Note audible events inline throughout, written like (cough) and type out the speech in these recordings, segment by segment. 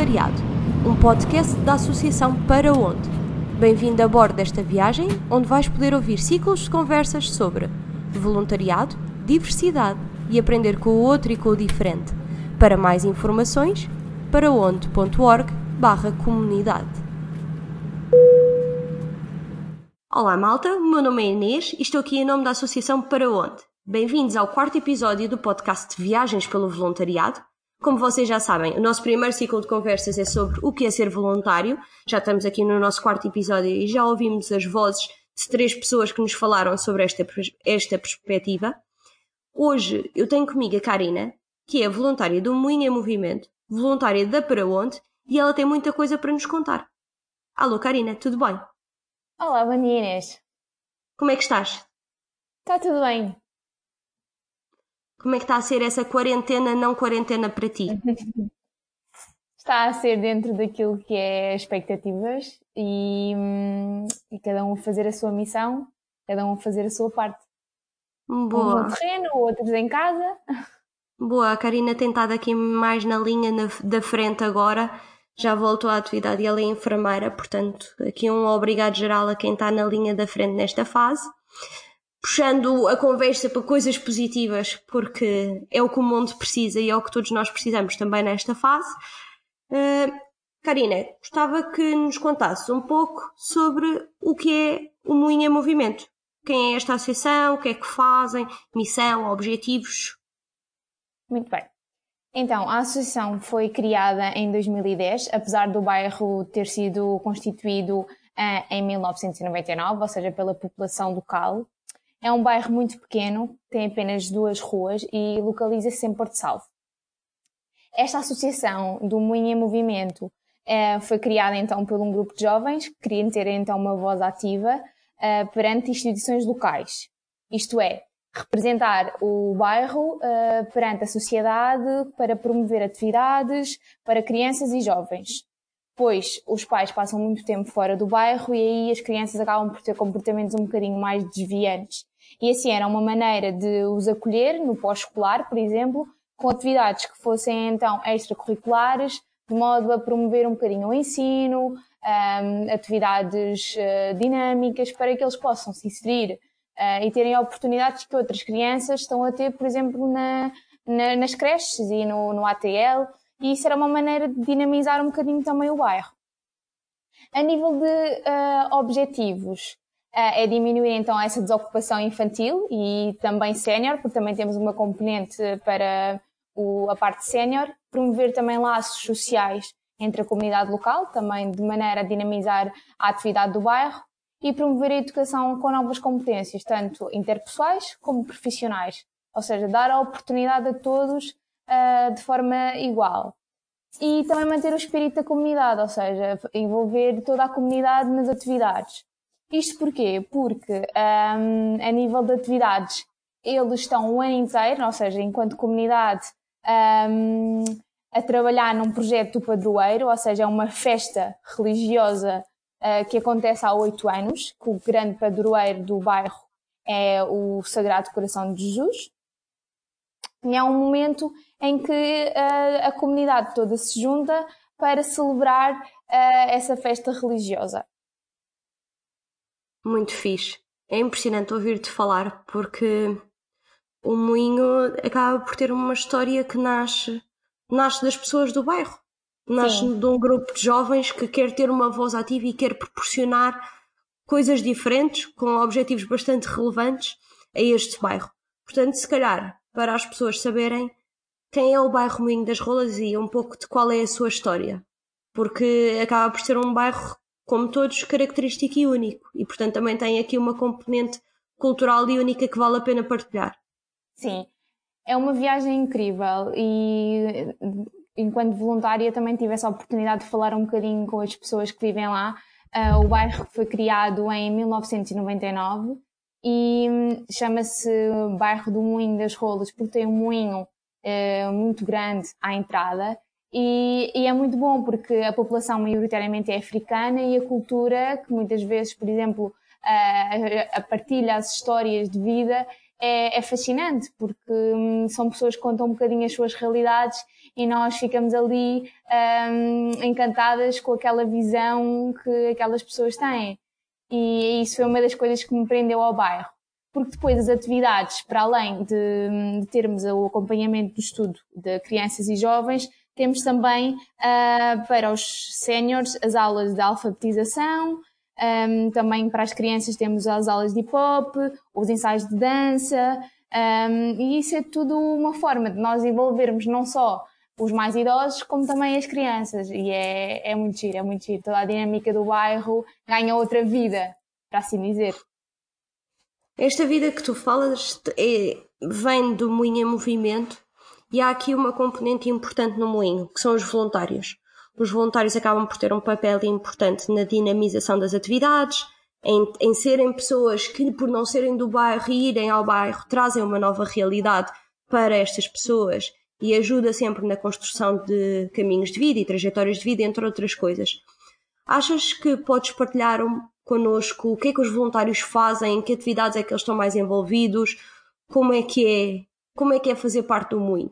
Voluntariado, um podcast da Associação Para Onde. Bem-vindo a bordo desta viagem, onde vais poder ouvir ciclos de conversas sobre voluntariado, diversidade e aprender com o outro e com o diferente. Para mais informações, paraonde.org barra comunidade. Olá malta, o meu nome é Inês e estou aqui em nome da Associação Para Onde. Bem-vindos ao quarto episódio do podcast Viagens pelo Voluntariado, como vocês já sabem, o nosso primeiro ciclo de conversas é sobre o que é ser voluntário. Já estamos aqui no nosso quarto episódio e já ouvimos as vozes de três pessoas que nos falaram sobre esta, esta perspectiva. Hoje eu tenho comigo a Karina, que é voluntária do Moinho em Movimento, voluntária da Para Onde, e ela tem muita coisa para nos contar. Alô, Karina, tudo bem? Olá, bom dia, Inês. Como é que estás? Está tudo bem. Como é que está a ser essa quarentena, não quarentena para ti? Está a ser dentro daquilo que é expectativas e, e cada um a fazer a sua missão, cada um a fazer a sua parte. Boa. Uns no terreno, outros em casa. Boa, a Karina tem estado aqui mais na linha na, da frente agora, já voltou à atividade e ela é enfermeira, portanto, aqui um obrigado geral a quem está na linha da frente nesta fase puxando a conversa para coisas positivas, porque é o que o mundo precisa e é o que todos nós precisamos também nesta fase. Uh, Karina, gostava que nos contasse um pouco sobre o que é o Moinho em Movimento. Quem é esta associação, o que é que fazem, missão, objetivos? Muito bem. Então, a associação foi criada em 2010, apesar do bairro ter sido constituído uh, em 1999, ou seja, pela população local. É um bairro muito pequeno, tem apenas duas ruas e localiza-se em Porto Salvo. Esta associação do Moinho em Movimento é, foi criada então por um grupo de jovens que queriam ter então uma voz ativa é, perante instituições locais. Isto é, representar o bairro é, perante a sociedade para promover atividades para crianças e jovens. Pois os pais passam muito tempo fora do bairro e aí as crianças acabam por ter comportamentos um bocadinho mais desviantes e assim era uma maneira de os acolher no pós-escolar, por exemplo, com atividades que fossem então extracurriculares, de modo a promover um bocadinho o ensino, um, atividades uh, dinâmicas para que eles possam se inserir uh, e terem oportunidades que outras crianças estão a ter, por exemplo, na, na, nas creches e no, no ATL, e isso era uma maneira de dinamizar um bocadinho também o bairro. A nível de uh, objetivos, é diminuir então essa desocupação infantil e também sénior, porque também temos uma componente para o, a parte sénior, promover também laços sociais entre a comunidade local, também de maneira a dinamizar a atividade do bairro e promover a educação com novas competências, tanto interpessoais como profissionais, ou seja, dar a oportunidade a todos uh, de forma igual. E também manter o espírito da comunidade, ou seja, envolver toda a comunidade nas atividades. Isto porquê? Porque um, a nível de atividades eles estão o ano inteiro, ou seja, enquanto comunidade, um, a trabalhar num projeto do padroeiro, ou seja, é uma festa religiosa uh, que acontece há oito anos, que o grande padroeiro do bairro é o Sagrado Coração de Jesus. E é um momento em que uh, a comunidade toda se junta para celebrar uh, essa festa religiosa. Muito fixe. É impressionante ouvir-te falar porque o moinho acaba por ter uma história que nasce, nasce das pessoas do bairro. Nasce Sim. de um grupo de jovens que quer ter uma voz ativa e quer proporcionar coisas diferentes, com objetivos bastante relevantes a este bairro. Portanto, se calhar, para as pessoas saberem quem é o bairro Moinho das Rolas e um pouco de qual é a sua história. Porque acaba por ser um bairro como todos, característico e único. E, portanto, também tem aqui uma componente cultural e única que vale a pena partilhar. Sim, é uma viagem incrível e enquanto voluntária também tive essa oportunidade de falar um bocadinho com as pessoas que vivem lá. Uh, o bairro foi criado em 1999 e hum, chama-se Bairro do Moinho das Rolas porque tem um moinho uh, muito grande à entrada e, e, é muito bom porque a população maioritariamente é africana e a cultura, que muitas vezes, por exemplo, a, a partilha as histórias de vida é, é fascinante porque hum, são pessoas que contam um bocadinho as suas realidades e nós ficamos ali um, encantadas com aquela visão que aquelas pessoas têm. E isso foi uma das coisas que me prendeu ao bairro. Porque depois as atividades, para além de, de termos o acompanhamento do estudo de crianças e jovens, temos também uh, para os séniores as aulas de alfabetização, um, também para as crianças temos as aulas de hip hop, os ensaios de dança, um, e isso é tudo uma forma de nós envolvermos não só os mais idosos, como também as crianças. E é, é muito giro, é muito giro. Toda a dinâmica do bairro ganha outra vida, para assim dizer. Esta vida que tu falas é, vem do Moinho em Movimento e há aqui uma componente importante no Moinho, que são os voluntários os voluntários acabam por ter um papel importante na dinamização das atividades, em, em serem pessoas que, por não serem do bairro e irem ao bairro, trazem uma nova realidade para estas pessoas e ajuda sempre na construção de caminhos de vida e trajetórias de vida, entre outras coisas. Achas que podes partilhar um, connosco o que é que os voluntários fazem, em que atividades é que eles estão mais envolvidos, como é que é, como é que é fazer parte do Moinho?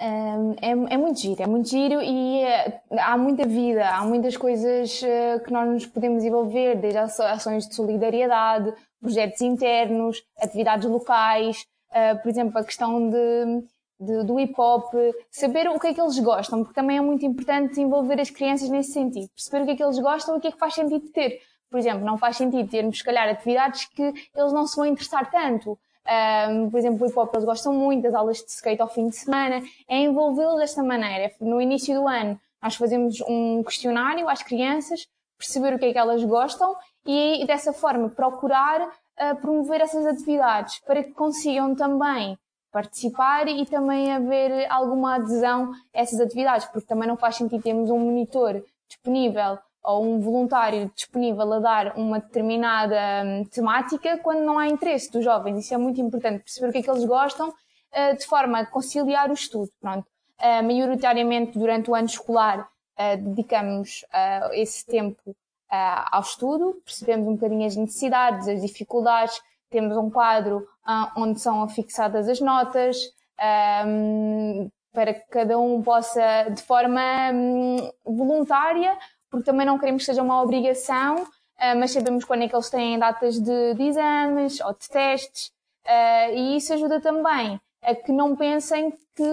É, é, muito giro, é muito giro e é, há muita vida, há muitas coisas uh, que nós nos podemos envolver, desde ações de solidariedade, projetos internos, atividades locais, uh, por exemplo, a questão de, de, do hip hop, saber o que é que eles gostam, porque também é muito importante envolver as crianças nesse sentido, perceber o que é que eles gostam e o que é que faz sentido ter. Por exemplo, não faz sentido termos, se calhar, atividades que eles não se vão interessar tanto. Um, por exemplo, o hip hop eles gostam muito das aulas de skate ao fim de semana, é envolvê-los desta maneira. No início do ano, nós fazemos um questionário às crianças, perceber o que é que elas gostam e, dessa forma, procurar uh, promover essas atividades para que consigam também participar e também haver alguma adesão a essas atividades, porque também não faz sentido termos um monitor disponível ou um voluntário disponível a dar uma determinada hum, temática quando não há interesse dos jovens. Isso é muito importante, perceber o que é que eles gostam uh, de forma a conciliar o estudo. Pronto. Uh, maioritariamente durante o ano escolar uh, dedicamos esse tempo ao estudo, percebemos um bocadinho as necessidades, as dificuldades, temos um quadro onde são fixadas as notas, um, para que cada um possa, de forma um, voluntária, porque também não queremos que seja uma obrigação, uh, mas sabemos quando é que eles têm datas de, de exames ou de testes, uh, e isso ajuda também a que não pensem que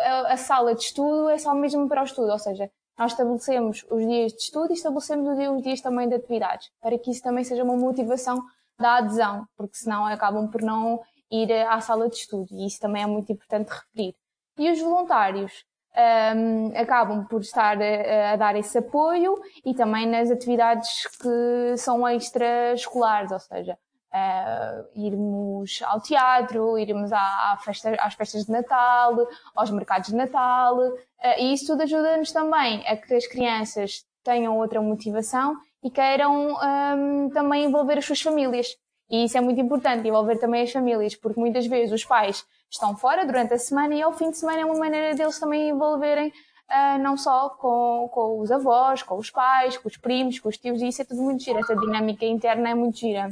a, a, sala de estudo é só mesmo para o estudo, ou seja, nós estabelecemos os dias de estudo e estabelecemos os dias também de atividades, para que isso também seja uma motivação da adesão, porque senão acabam por não ir à sala de estudo, e isso também é muito importante referir. E os voluntários? Um, acabam por estar a, a, dar esse apoio e também nas atividades que são extraescolares, ou seja, uh, irmos ao teatro, irmos à, à festa, às festas de Natal, aos mercados de Natal, uh, e isso tudo ajuda-nos também a que as crianças tenham outra motivação e queiram um, também envolver as suas famílias. E isso é muito importante, envolver também as famílias, porque muitas vezes os pais estão fora durante a semana e ao fim de semana é uma maneira deles também envolverem uh, não só com, com os avós, com os pais, com os primos, com os tios, e isso é tudo muito gira. Essa dinâmica interna é muito gira.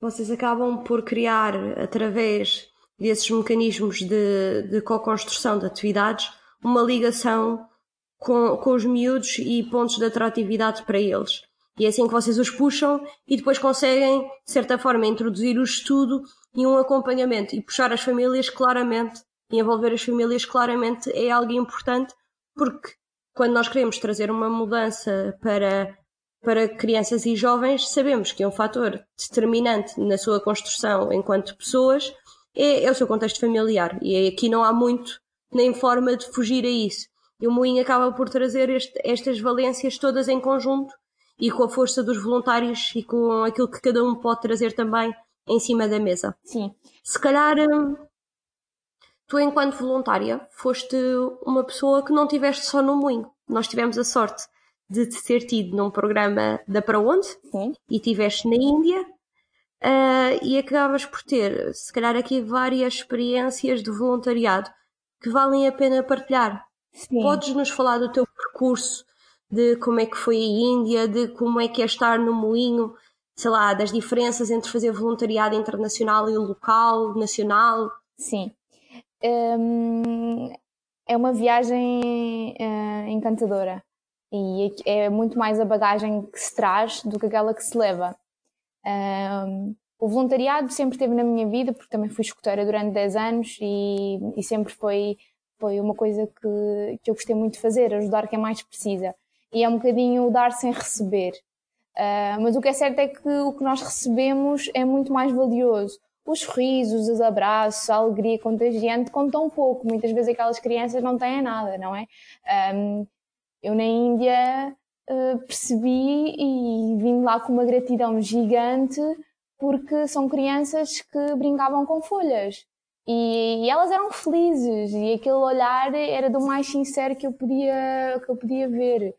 Vocês acabam por criar, através desses mecanismos de, de co-construção de atividades, uma ligação com, com os miúdos e pontos de atratividade para eles. E é assim que vocês os puxam e depois conseguem, de certa forma, introduzir o estudo e um acompanhamento. E puxar as famílias claramente, e envolver as famílias claramente é algo importante, porque quando nós queremos trazer uma mudança para, para crianças e jovens, sabemos que é um fator determinante na sua construção enquanto pessoas é, é o seu contexto familiar. E aqui não há muito nem forma de fugir a isso. E o Moinho acaba por trazer este, estas valências todas em conjunto e com a força dos voluntários e com aquilo que cada um pode trazer também em cima da mesa. Sim. Se calhar hum, tu, enquanto voluntária, foste uma pessoa que não tiveste só no moinho. Nós tivemos a sorte de te ter tido num programa da Para Onde Sim. e tiveste na Índia uh, e acabas por ter, se calhar, aqui várias experiências de voluntariado que valem a pena partilhar. Sim. Podes nos falar do teu percurso de como é que foi a Índia, de como é que é estar no moinho, sei lá, das diferenças entre fazer voluntariado internacional e local, nacional? Sim. um, é uma viagem uh, encantadora e é muito mais a bagagem que se traz do que aquela que se leva. Um, o voluntariado sempre esteve na minha vida, porque também fui escuteira durante 10 anos e, e sempre foi, foi uma coisa que, que eu gostei muito de fazer, ajudar quem mais precisa. E é um bocadinho dar sem receber. Uh, mas o que é certo é que o que nós recebemos é muito mais valioso. Os sorrisos, os abraços, a alegria contagiante contam pouco. Muitas vezes aquelas crianças não têm nada, não é? Um, eu na Índia uh, percebi e vim lá com uma gratidão gigante porque são crianças que brincavam com folhas. E, e, elas eram felizes e aquele olhar era do mais sincero que eu podia, que eu podia ver.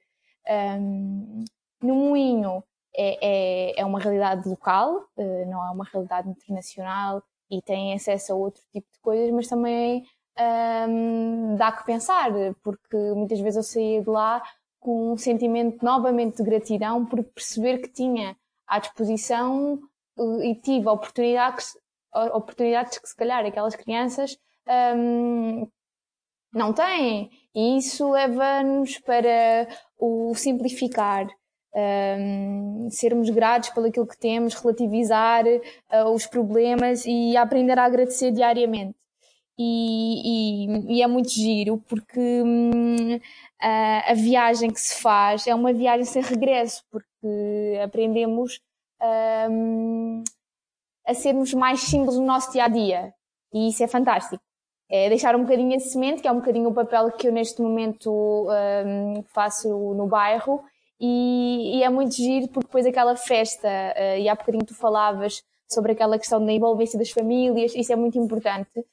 Um, no Moinho é, é, é, uma realidade local, uh, não é uma realidade internacional e tem acesso a outro tipo de coisas, mas também um, dá que pensar, porque muitas vezes eu saía de lá com um sentimento novamente de gratidão por perceber que tinha à disposição e tive oportunidades, oportunidades que se calhar aquelas crianças um, não têm. E isso leva-nos para o simplificar, um, sermos gratos pelo aquilo que temos, relativizar uh, os problemas e aprender a agradecer diariamente. E, e, e é muito giro porque hum, a, a, viagem que se faz é uma viagem sem regresso, porque aprendemos um, a sermos mais simples no nosso dia a dia. E isso é fantástico. É deixar um bocadinho a semente, que é um bocadinho o papel que eu neste momento um, faço no bairro, e, e, é muito giro porque depois aquela festa, uh, e há bocadinho tu falavas sobre aquela questão da envolvência das famílias, isso é muito importante,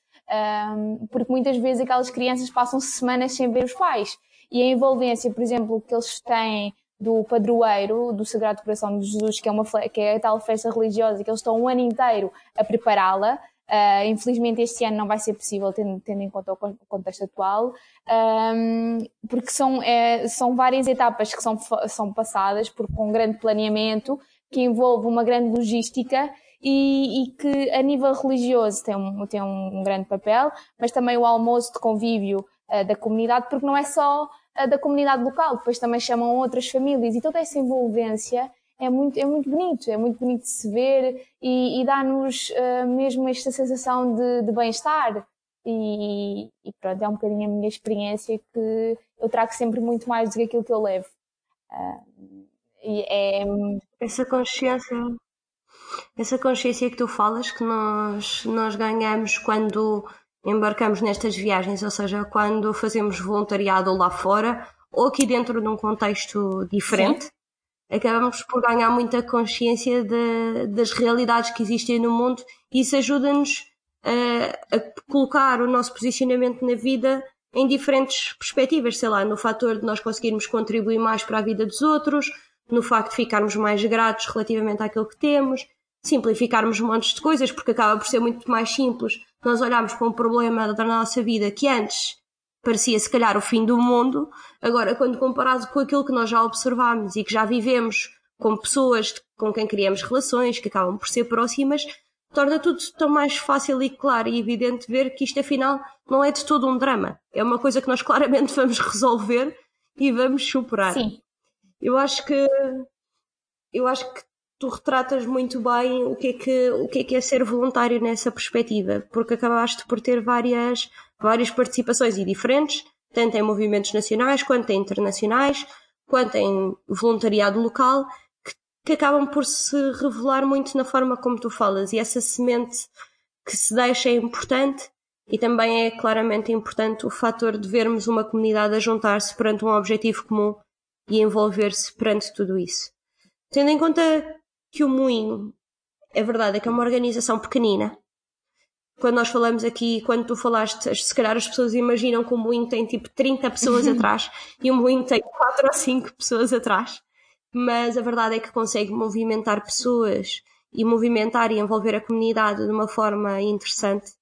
um, porque muitas vezes aquelas crianças passam semanas sem ver os pais. E a envolvência, por exemplo, que eles têm do padroeiro do Sagrado Coração de Jesus, que é, uma, que é a tal festa religiosa, que eles estão um ano inteiro a prepará-la. Uh, infelizmente este ano não vai ser possível, tendo, tendo em conta o contexto atual, um, porque são, é, são várias etapas que são, são passadas por, um grande planeamento, que envolve uma grande logística e, e, que a nível religioso tem um, tem um, grande papel, mas também o almoço de convívio uh, da comunidade, porque não é só da comunidade local, depois também chamam outras famílias. E toda essa envolvência é muito, é muito bonito, é muito bonito de se ver e, e dá-nos uh, mesmo esta sensação de, de bem-estar. E, e, pronto, é um bocadinho a minha experiência que eu trago sempre muito mais do que aquilo que eu levo. Uh, e é... Essa consciência, essa consciência que tu falas que nós, nós ganhamos quando embarcamos nestas viagens, ou seja, quando fazemos voluntariado lá fora ou aqui dentro de um contexto diferente, Sim. Acabamos por ganhar muita consciência de, das realidades que existem no mundo. E isso ajuda-nos a, a colocar o nosso posicionamento na vida em diferentes perspectivas, sei lá, no fator de nós conseguirmos contribuir mais para a vida dos outros, no facto de ficarmos mais gratos relativamente àquilo que temos, simplificarmos montes de coisas, porque acaba por ser muito mais simples nós olharmos para um problema da nossa vida que antes parecia se calhar o fim do mundo, agora quando comparado com aquilo que nós já observamos e que já vivemos com pessoas com quem criamos relações, que acabam por ser próximas, torna tudo tão mais fácil e claro e evidente ver que isto afinal não é de todo um drama. É uma coisa que nós (laughs) claramente vamos resolver e vamos superar. Sim. Eu acho que eu acho que tu retratas muito bem o que, é que, o que é que é ser voluntário nessa perspectiva, porque acabaste por ter várias, várias participações e diferentes, tanto em movimentos nacionais quanto em internacionais, quanto em voluntariado local, que, que acabam por se revelar muito na forma como tu falas. E essa semente que se deixa é importante e também é claramente importante o fator de vermos uma comunidade a juntar-se perante um objetivo comum e envolver-se perante tudo isso. Tendo em conta que o Moinho, é verdade, é que é uma organização pequenina. Quando nós falamos aqui, quando tu falaste, se calhar as pessoas imaginam que o Moinho tem tipo 30 pessoas (laughs) atrás e o Moinho tem 4 ou 5 pessoas atrás. Mas a verdade é que consegue movimentar pessoas e movimentar e envolver a comunidade de uma forma interessante.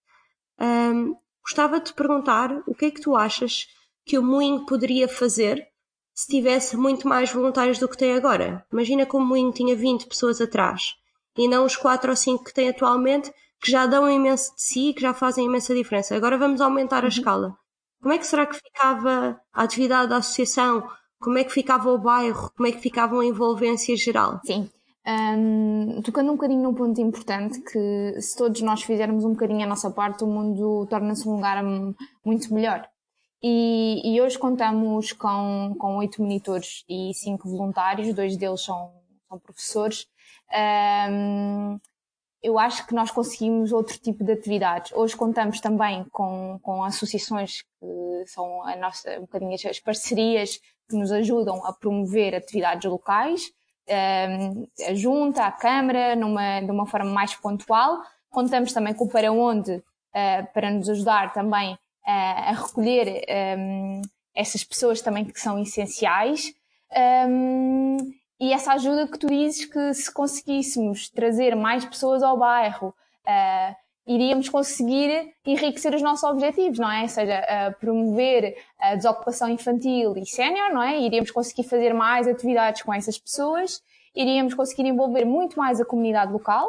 Um, gostava de te perguntar o que é que tu achas que o Moinho poderia fazer se tivesse muito mais voluntários do que tem agora. Imagina como o Moinho tinha 20 pessoas atrás e não os 4 ou 5 que tem atualmente, que já dão imenso de si, que já fazem imensa diferença. Agora vamos aumentar a uhum. escala. Como é que será que ficava a atividade da associação? Como é que ficava o bairro? Como é que ficava a envolvência geral? Sim. Um, tocando um bocadinho num ponto importante, que se todos nós fizermos um bocadinho a nossa parte, o mundo torna-se um lugar muito melhor. E, e, hoje contamos com, com oito monitores e cinco voluntários, dois deles são, são professores. Um, eu acho que nós conseguimos outro tipo de atividades. Hoje contamos também com, com associações que são a nossa, um bocadinho as parcerias que nos ajudam a promover atividades locais, um, a junta, a Câmara, numa, de uma forma mais pontual. Contamos também com o Para Onde, uh, para nos ajudar também uh, a recolher um, essas pessoas também que são essenciais. Um, e essa ajuda que tu dizes que se conseguíssemos trazer mais pessoas ao bairro, uh, iríamos conseguir enriquecer os nossos objetivos, não é? Ou seja, uh, promover a desocupação infantil e sénior, não é? Iríamos conseguir fazer mais atividades com essas pessoas, iríamos conseguir envolver muito mais a comunidade local.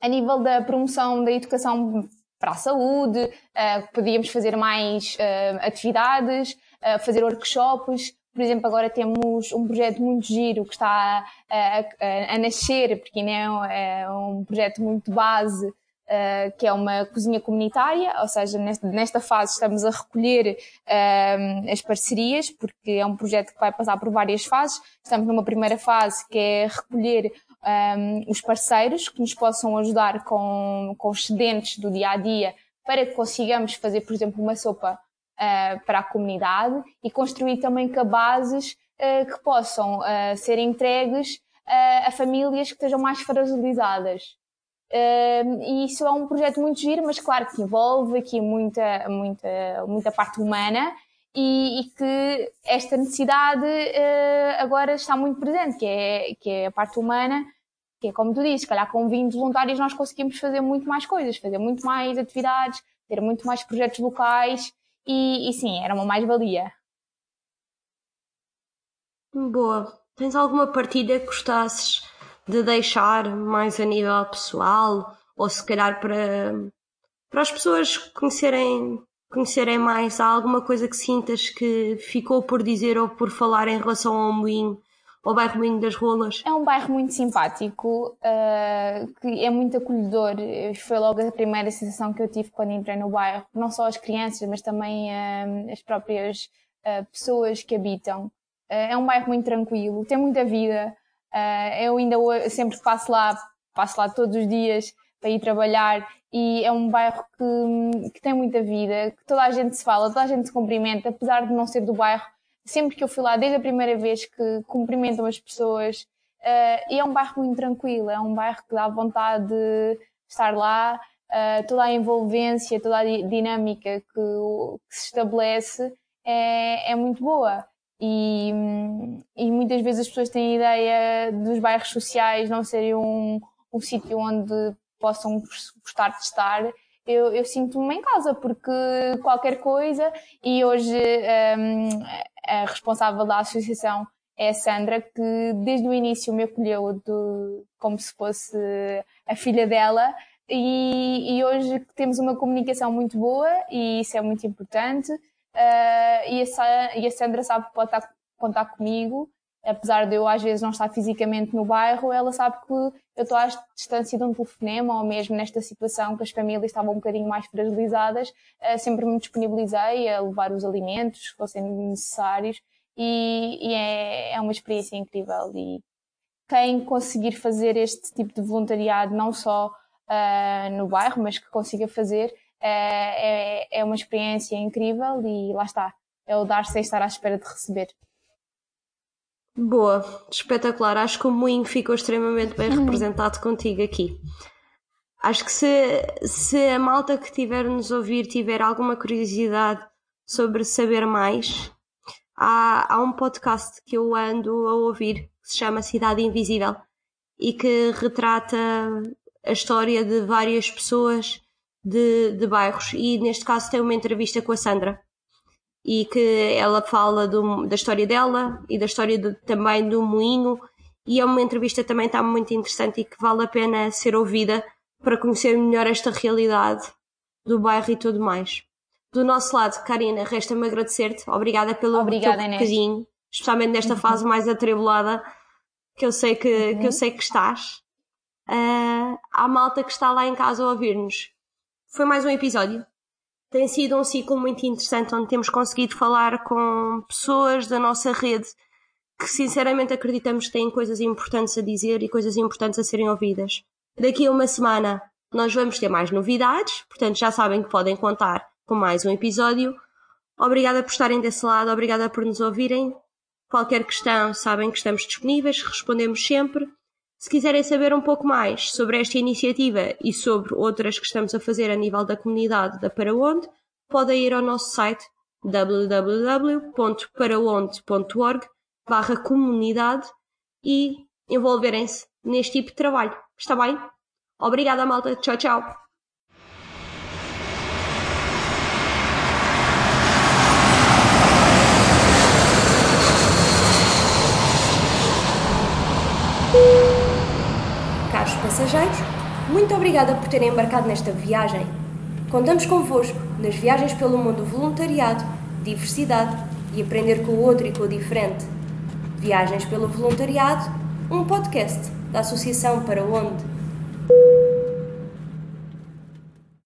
A nível da promoção da educação para a saúde, uh, podíamos fazer mais atividades, fazer workshops, por exemplo, agora temos um projeto muito giro que está a, a, a nascer, porque ainda é, é um projeto muito base, uh, que é uma cozinha comunitária, ou seja, nesta, nesta fase estamos a recolher uh, as parcerias, porque é um projeto que vai passar por várias fases. Estamos numa primeira fase que é recolher um, ehm, os parceiros que nos possam ajudar com, com excedentes do dia a dia para que consigamos fazer, por exemplo, uma sopa uh, para a comunidade e construir também cabazes uh, que possam uh, ser entregues a famílias que estejam mais fragilizadas. e isso é um projeto muito giro, mas claro que envolve aqui muita, muita, muita parte humana e, e que esta necessidade agora está muito presente, que é, que é a parte humana que é como tu dizes, se calhar com 20 voluntários nós conseguimos fazer muito mais coisas, fazer muito mais atividades, ter muito mais projetos locais e, e sim, era uma mais-valia. Boa. Tens alguma partida que gostasses de deixar mais a nível pessoal ou se calhar para, para as pessoas conhecerem, conhecerem mais? Há alguma coisa que sintas que ficou por dizer ou por falar em relação ao moinho ao bairro Moinho das Rolas? É um bairro muito simpático, uh, que é muito acolhedor. Foi logo a primeira sensação que eu tive quando entrei no bairro. Não só as crianças, mas também uh, as próprias uh, pessoas que habitam. é um bairro muito tranquilo, tem muita vida. eu ainda sempre passo lá, passo lá todos os dias para ir trabalhar e é um bairro que, que tem muita vida, que toda a gente se fala, toda a gente se cumprimenta, apesar de não ser do bairro, sempre que eu fui lá, desde a primeira vez que cumprimentam as pessoas, uh, e é um bairro muito tranquilo, é um bairro que dá vontade de estar lá, uh, toda a envolvência, toda a dinâmica que, que se estabelece é, é muito boa. E, e, muitas vezes as pessoas têm a ideia dos bairros sociais não serem um, um sítio onde possam gostar de estar eu, eu sinto-me em casa, porque qualquer coisa, e hoje um, a responsável da associação é a Sandra, que desde o início me acolheu de, como se fosse a filha dela, e, e, hoje temos uma comunicação muito boa e isso é muito importante. Uh, e, a, e, a, Sandra sabe que pode estar, contar comigo apesar de eu às vezes não estar fisicamente no bairro, ela sabe que eu estou à distância de um telefonema ou mesmo nesta situação que as famílias estavam um bocadinho mais fragilizadas, eh, sempre me disponibilizei a levar os alimentos que fossem necessários e, e é, é uma experiência incrível e quem conseguir fazer este tipo de voluntariado não só uh, no bairro, mas que consiga fazer, uh, é, é uma experiência incrível e lá está, é o dar sem estar à espera de receber. Boa, espetacular. Acho que o Moinho ficou extremamente bem uhum. representado contigo aqui. Acho que se, se a malta que tiver nos ouvir tiver alguma curiosidade sobre saber mais, há, há um podcast que eu ando a ouvir que se chama Cidade Invisível e que retrata a história de várias pessoas de, de bairros e neste caso tem uma entrevista com a Sandra e que ela fala do, da história dela e da história de, também do moinho e é uma entrevista também está muito interessante e que vale a pena ser ouvida para conhecer melhor esta realidade do bairro e tudo mais. Do nosso lado, Karina, resta-me agradecer-te. Obrigada pelo Obrigada, teu Inês. bocadinho, especialmente nesta fase mais atribulada que eu sei que, que, eu sei que estás. Uh, à malta que está lá em casa a ouvir-nos. Foi mais um episódio. Tem sido um ciclo muito interessante onde temos conseguido falar com pessoas da nossa rede que sinceramente acreditamos que têm coisas importantes a dizer e coisas importantes a serem ouvidas. Daqui a uma semana nós vamos ter mais novidades, portanto já sabem que podem contar com mais um episódio. Obrigada por estarem desse lado, obrigada por nos ouvirem. Qualquer questão, sabem que estamos disponíveis, respondemos sempre. Se quiserem saber um pouco mais sobre esta iniciativa e sobre outras que estamos a fazer a nível da comunidade da Para Onde, podem ir ao nosso site www.paraonde.org barra comunidade e envolverem-se neste tipo de trabalho. Está bem? Obrigada, malta. Tchau, tchau. Passageiros, muito obrigada por terem embarcado nesta viagem. Contamos convosco nas viagens pelo mundo voluntariado, diversidade e aprender com o outro e com o diferente. Viagens pelo Voluntariado, um podcast da Associação Para Onde